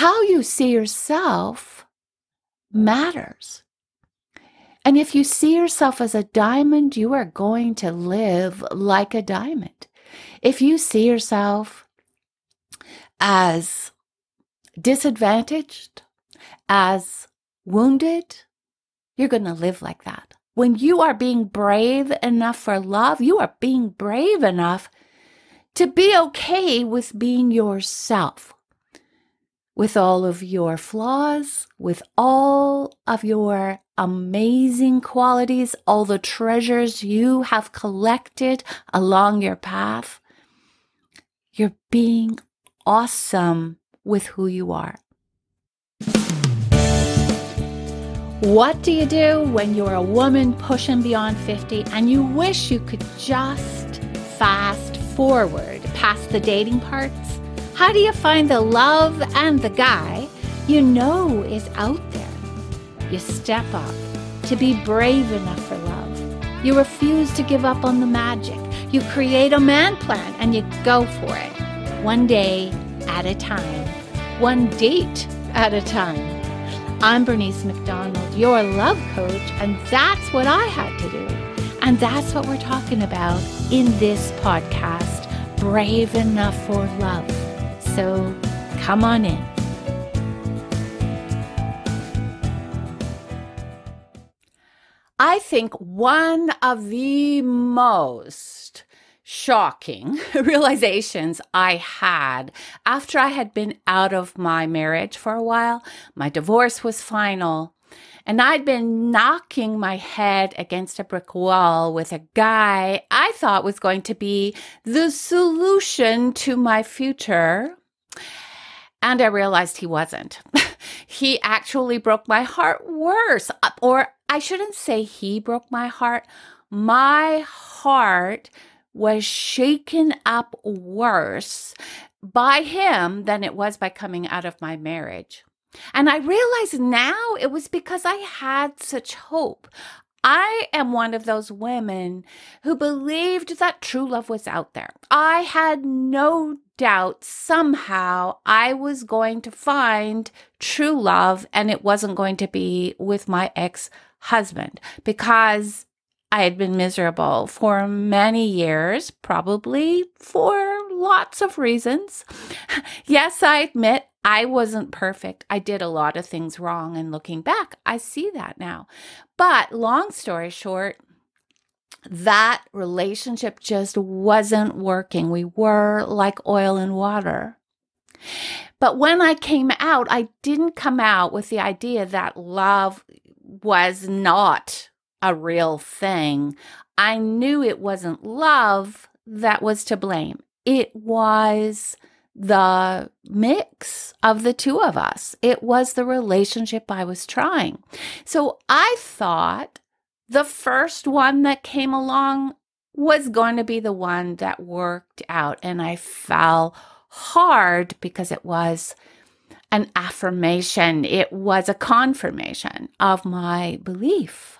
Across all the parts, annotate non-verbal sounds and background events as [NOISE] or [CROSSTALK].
how you see yourself matters. And if you see yourself as a diamond, you are going to live like a diamond. If you see yourself as disadvantaged, as wounded, you're going to live like that. When you are being brave enough for love, you are being brave enough to be okay with being yourself, with all of your flaws, with all of your amazing qualities, all the treasures you have collected along your path. You're being awesome with who you are. What do you do when you're a woman pushing beyond 50 and you wish you could just fast forward past the dating parts? How do you find the love and the guy you know is out there? You step up to be brave enough for love. You refuse to give up on the magic. You create a man plan and you go for it. One day at a time, one date at a time. I'm Bernice McDonald, your love coach, and that's what I had to do. And that's what we're talking about in this podcast Brave Enough for Love. So come on in. I think one of the most shocking [LAUGHS] realizations I had after I had been out of my marriage for a while. My divorce was final. And I'd been knocking my head against a brick wall with a guy I thought was going to be the solution to my future. And I realized he wasn't. [LAUGHS] he actually broke my heart worse. Uh, or I shouldn't say he broke my heart. My heart was shaken up worse by him than it was by coming out of my marriage. And I realize now it was because I had such hope. I am one of those women who believed that true love was out there. I had no doubt somehow I was going to find true love and it wasn't going to be with my ex husband because I had been miserable for many years, probably for lots of reasons. [LAUGHS] yes, I admit I wasn't perfect. I did a lot of things wrong. And looking back, I see that now. But long story short, that relationship just wasn't working. We were like oil and water. But when I came out, I didn't come out with the idea that love was not a real thing. I knew it wasn't love that was to blame. It was the mix of the two of us. It was the relationship I was trying. So I thought the first one that came along was going to be the one that worked out. And I fell hard because it was an affirmation, it was a confirmation of my belief.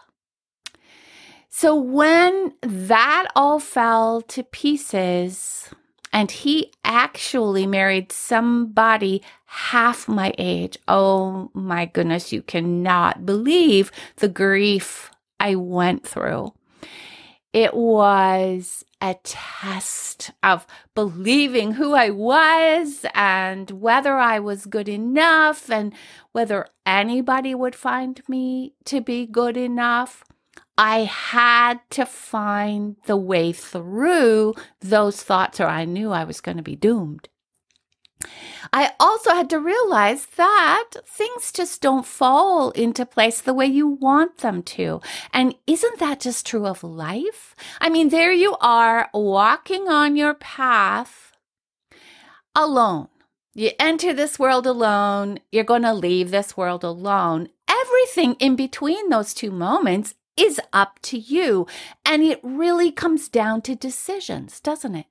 So when that all fell to pieces, and he actually married somebody half my age. Oh my goodness, you cannot believe the grief I went through. It was a test of believing who I was and whether I was good enough and whether anybody would find me to be good enough. I had to find the way through those thoughts, or I knew I was going to be doomed. I also had to realize that things just don't fall into place the way you want them to. And isn't that just true of life? I mean, there you are walking on your path alone. You enter this world alone. You're going to leave this world alone. Everything in between those two moments is up to you. And it really comes down to decisions, doesn't it?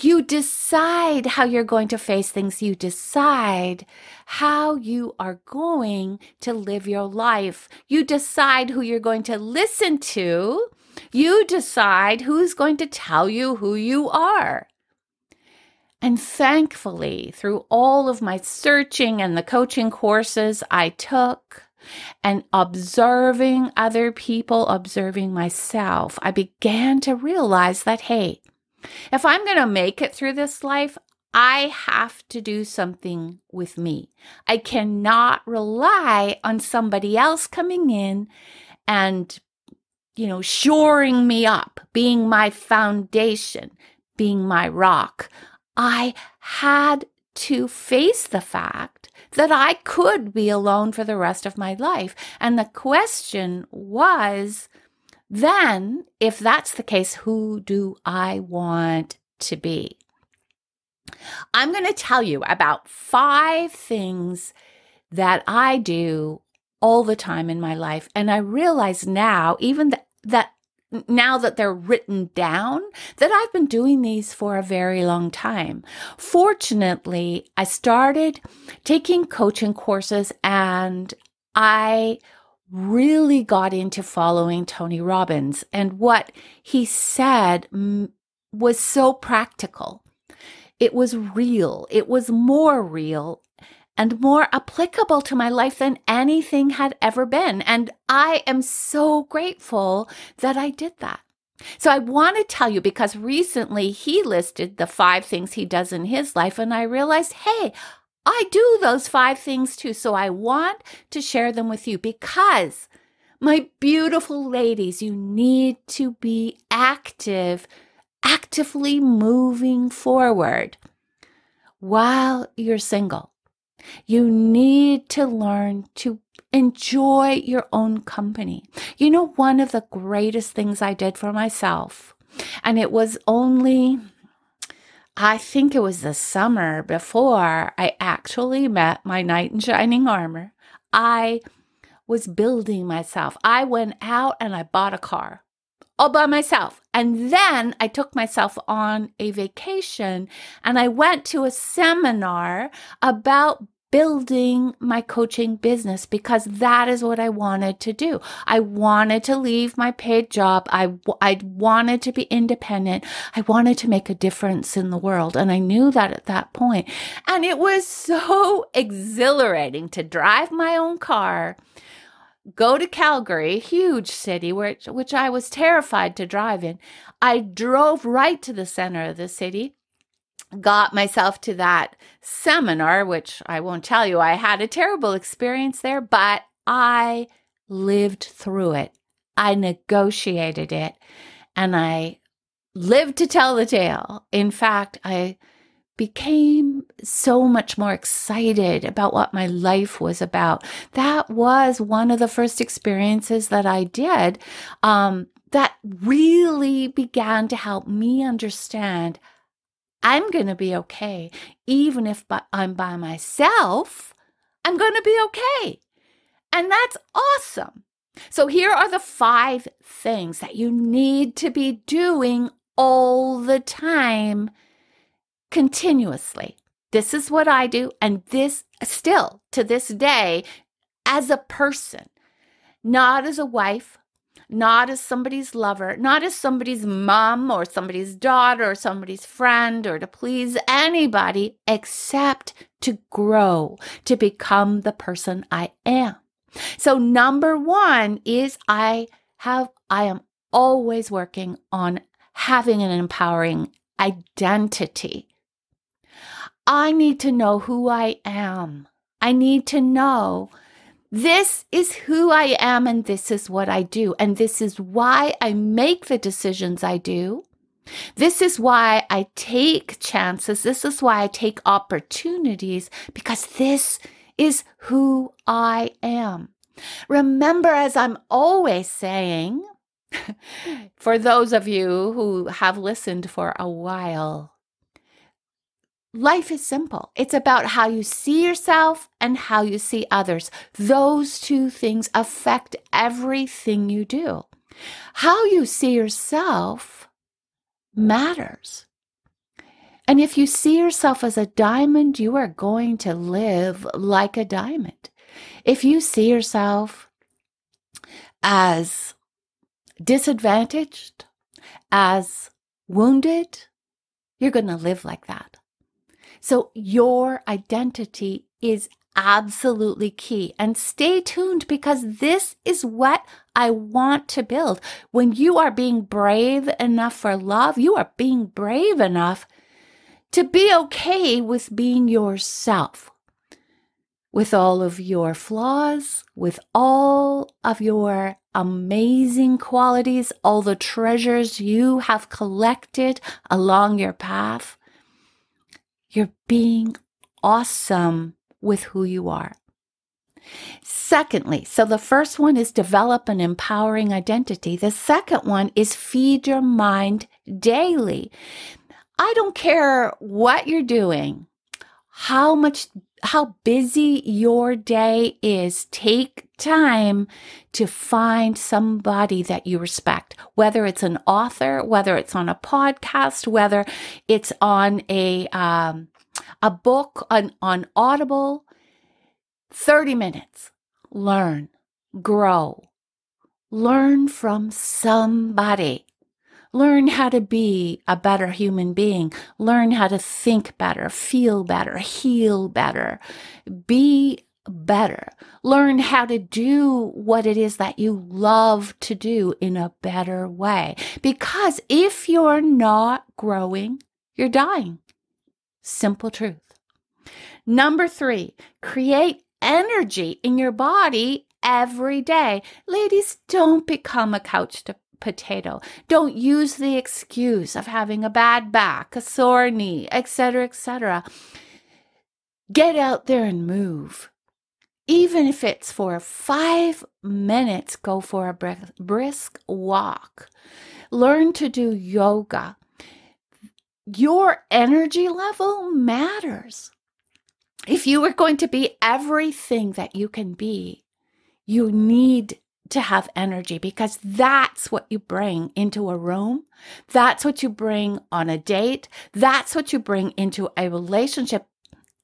You decide how you're going to face things. You decide how you are going to live your life. You decide who you're going to listen to. You decide who's going to tell you who you are. And thankfully, through all of my searching and the coaching courses I took, and observing other people, observing myself, I began to realize that, hey, if I'm going to make it through this life, I have to do something with me. I cannot rely on somebody else coming in and, you know, shoring me up, being my foundation, being my rock. I had to face the fact that I could be alone for the rest of my life. And the question was then, if that's the case, who do I want to be? I'm going to tell you about five things that I do all the time in my life. And I realize now, even th- that now that they're written down, that I've been doing these for a very long time. Fortunately, I started taking coaching courses and I really got into following Tony Robbins. And what he said was so practical. It was real. It was more real and more applicable to my life than anything had ever been. And I am so grateful that I did that. So I want to tell you because recently he listed the five things he does in his life, and I realized, hey, I do those five things too. So I want to share them with you because, my beautiful ladies, you need to be active, actively moving forward while you're single. You need to learn to enjoy your own company. You know, one of the greatest things I did for myself, and it was only, I think it was the summer before I actually met my knight in shining armor. I was building myself. I went out and I bought a car all by myself. And then I took myself on a vacation and I went to a seminar about building my coaching business because that is what I wanted to do. I wanted to leave my paid job. I, I wanted to be independent. I wanted to make a difference in the world. And I knew that at that point. And it was so [LAUGHS] exhilarating to drive my own car go to Calgary, huge city, which, which I was terrified to drive in. I drove right to the center of the city got myself to that seminar, which I won't tell you, I had a terrible experience there, but I lived through it. I negotiated it and I lived to tell the tale. In fact, I became so much more excited about what my life was about. That was one of the first experiences that I did um, that really began to help me understand I'm going to be okay. Even if I'm by myself, I'm going to be okay. And that's awesome. So, here are the five things that you need to be doing all the time, continuously. This is what I do. And this still to this day, as a person, not as a wife, not as somebody's lover, not as somebody's mom or somebody's daughter or somebody's friend or to please anybody except to grow, to become the person I am. So number 1 is I have I am always working on having an empowering identity. I need to know who I am. I need to know this is who I am, and this is what I do. And this is why I make the decisions I do. This is why I take chances. This is why I take opportunities because this is who I am. Remember, as I'm always saying, [LAUGHS] for those of you who have listened for a while, life is simple. It's about how you see yourself and how you see others. Those two things affect everything you do. How you see yourself matters. And if you see yourself as a diamond, you are going to live like a diamond. If you see yourself as disadvantaged, as wounded, you're going to live like that. So your identity is absolutely key. And stay tuned because this is what I want to build. When you are being brave enough for love, you are being brave enough to be okay with being yourself, with all of your flaws, with all of your amazing qualities, all the treasures you have collected along your path. You're being awesome with who you are. Secondly, so the first one is develop an empowering identity. The second one is feed your mind daily. I don't care what you're doing, how much, how busy your day is. Take time to find somebody that you respect, whether it's an author, whether it's on a podcast, whether it's on a, um, a book on, on Audible, 30 minutes. Learn, grow, learn from somebody. Learn how to be a better human being. Learn how to think better, feel better, heal better, be better. Learn how to do what it is that you love to do in a better way. Because if you're not growing, you're dying. Simple truth. Number three, create energy in your body every day. Ladies, don't become a couch to potato. Don't use the excuse of having a bad back, a sore knee, etc., etc. Get out there and move. Even if it's for five minutes, go for a brisk walk. Learn to do yoga your energy level matters. If you are going to be everything that you can be, you need to have energy because that's what you bring into a room. That's what you bring on a date. That's what you bring into a relationship,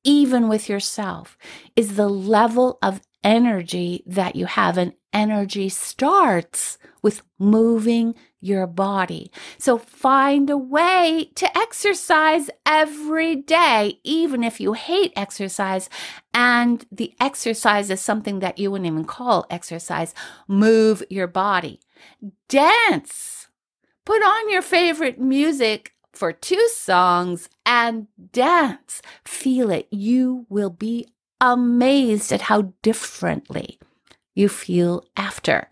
even with yourself, is the level of energy that you have. And energy starts with moving your body. So find a way to exercise every day, even if you hate exercise and the exercise is something that you wouldn't even call exercise. Move your body. Dance. Put on your favorite music for two songs and dance. Feel it. You will be amazed at how differently you feel after.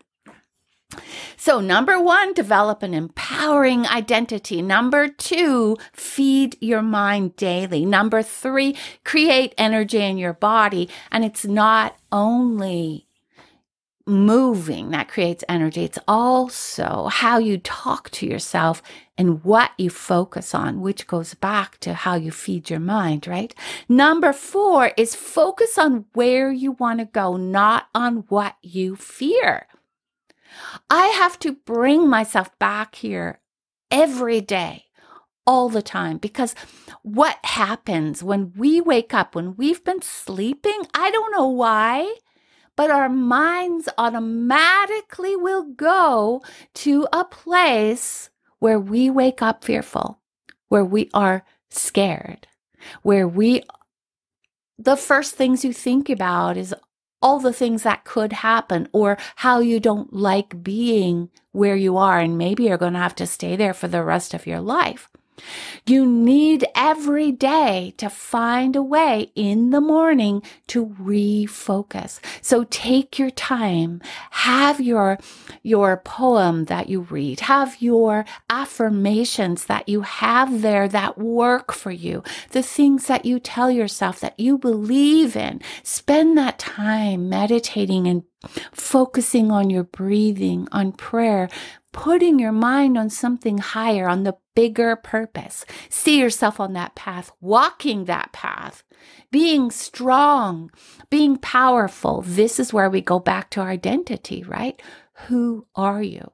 So, number one, develop an empowering identity. Number two, feed your mind daily. Number three, create energy in your body. And it's not only moving that creates energy, it's also how you talk to yourself and what you focus on, which goes back to how you feed your mind, right? Number four is focus on where you want to go, not on what you fear. I have to bring myself back here every day, all the time, because what happens when we wake up, when we've been sleeping, I don't know why, but our minds automatically will go to a place where we wake up fearful, where we are scared, where we, the first things you think about is all the things that could happen or how you don't like being where you are. And maybe you're going to have to stay there for the rest of your life. You need every day to find a way in the morning to refocus. So take your time, have your, your poem that you read, have your affirmations that you have there that work for you, the things that you tell yourself that you believe in. Spend that time meditating and focusing on your breathing, on prayer, putting your mind on something higher, on the bigger purpose. See yourself on that path, walking that path, being strong, being powerful. This is where we go back to our identity, right? Who are you?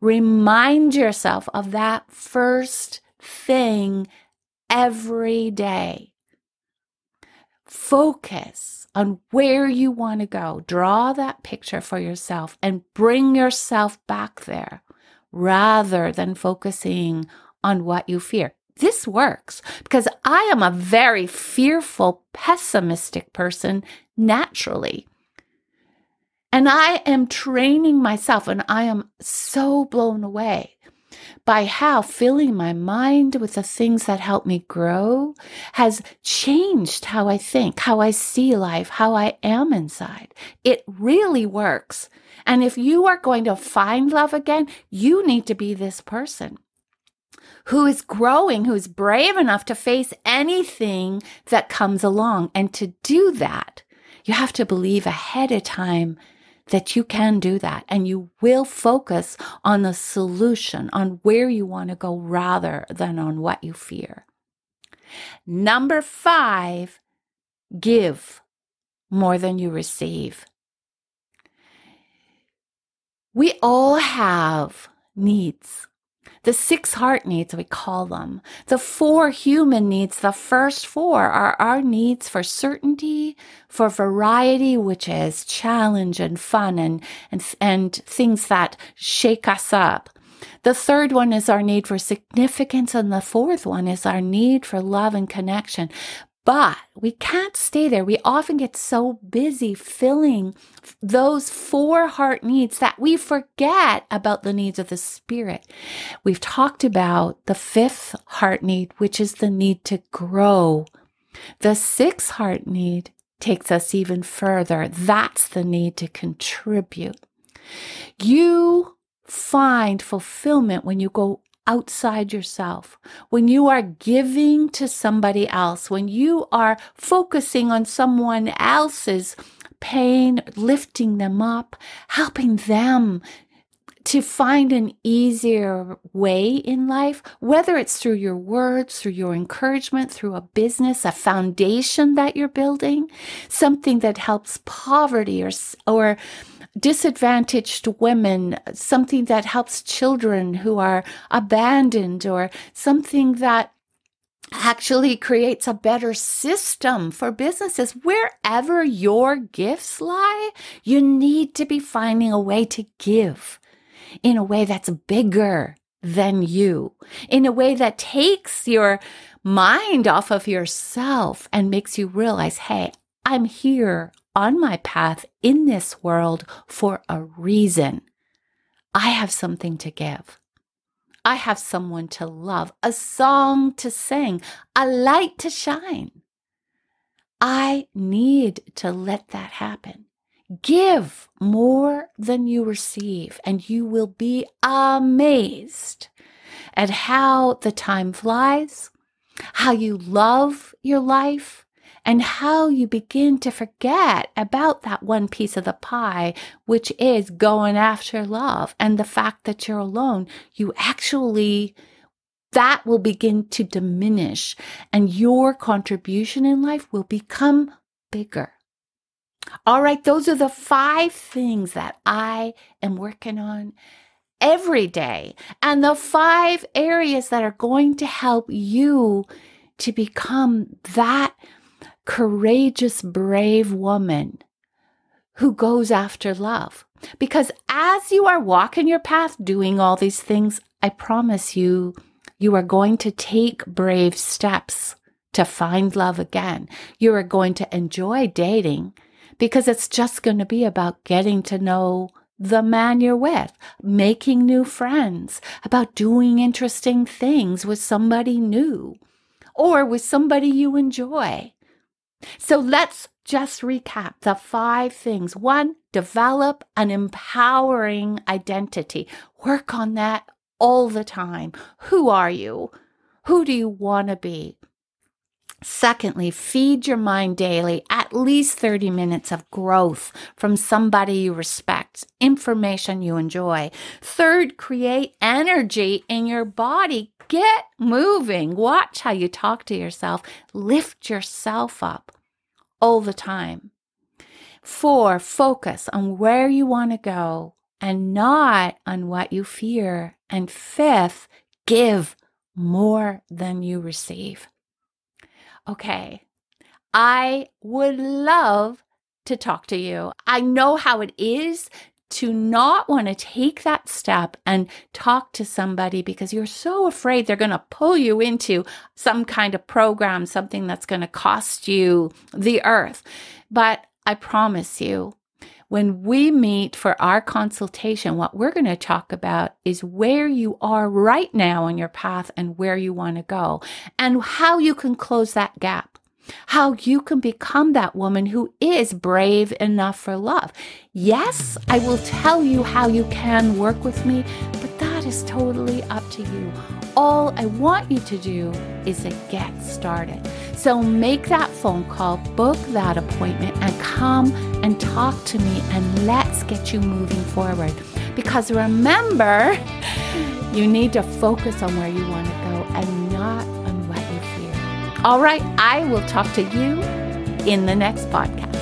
Remind yourself of that first thing every day. Focus on where you want to go. Draw that picture for yourself and bring yourself back there rather than focusing on what you fear. this works because I am a very fearful, pessimistic person naturally. And I am training myself, and I am so blown away by how filling my mind with the things that help me grow has changed how I think, how I see life, how I am inside. It really works. And if you are going to find love again, you need to be this person who is growing, who's brave enough to face anything that comes along. And to do that, you have to believe ahead of time that you can do that and you will focus on the solution, on where you want to go rather than on what you fear. Number five, give more than you receive. We all have needs the six heart needs, we call them. The four human needs, the first four are our needs for certainty, for variety, which is challenge and fun and, and, and things that shake us up. The third one is our need for significance, and the fourth one is our need for love and connection. But we can't stay there. We often get so busy filling those four heart needs that we forget about the needs of the spirit. We've talked about the fifth heart need, which is the need to grow. The sixth heart need takes us even further. That's the need to contribute. You find fulfillment when you go outside yourself, when you are giving to somebody else, when you are focusing on someone else's pain, lifting them up, helping them to find an easier way in life, whether it's through your words, through your encouragement, through a business, a foundation that you're building, something that helps poverty or, or disadvantaged women, something that helps children who are abandoned, or something that actually creates a better system for businesses. Wherever your gifts lie, you need to be finding a way to give in a way that's bigger than you, in a way that takes your mind off of yourself and makes you realize, hey, I'm here on my path in this world for a reason. I have something to give. I have someone to love, a song to sing, a light to shine. I need to let that happen. Give more than you receive, and you will be amazed at how the time flies, how you love your life, and how you begin to forget about that one piece of the pie, which is going after love and the fact that you're alone. You actually, that will begin to diminish and your contribution in life will become bigger. All right, those are the five things that I am working on every day, and the five areas that are going to help you to become that courageous, brave woman who goes after love. Because as you are walking your path doing all these things, I promise you, you are going to take brave steps to find love again. You are going to enjoy dating because it's just going to be about getting to know the man you're with, making new friends, about doing interesting things with somebody new or with somebody you enjoy. So let's just recap the five things. One, develop an empowering identity. Work on that all the time. Who are you? Who do you want to be? Secondly, feed your mind daily at least 30 minutes of growth from somebody you respect, information you enjoy. Third, create energy in your body. Get moving. Watch how you talk to yourself. Lift yourself up all the time. Four, focus on where you want to go and not on what you fear. And fifth, give more than you receive. Okay, I would love to talk to you. I know how it is to not want to take that step and talk to somebody because you're so afraid they're going to pull you into some kind of program, something that's going to cost you the earth. But I promise you, when we meet for our consultation, what we're going to talk about is where you are right now on your path and where you want to go and how you can close that gap. How you can become that woman who is brave enough for love. Yes, I will tell you how you can work with me, but that is totally up to you. All I want you to do is to get started. So make that phone call, book that appointment, and come and talk to me, and let's get you moving forward. Because remember, [LAUGHS] you need to focus on where you want to go and not All right, I will talk to you in the next podcast.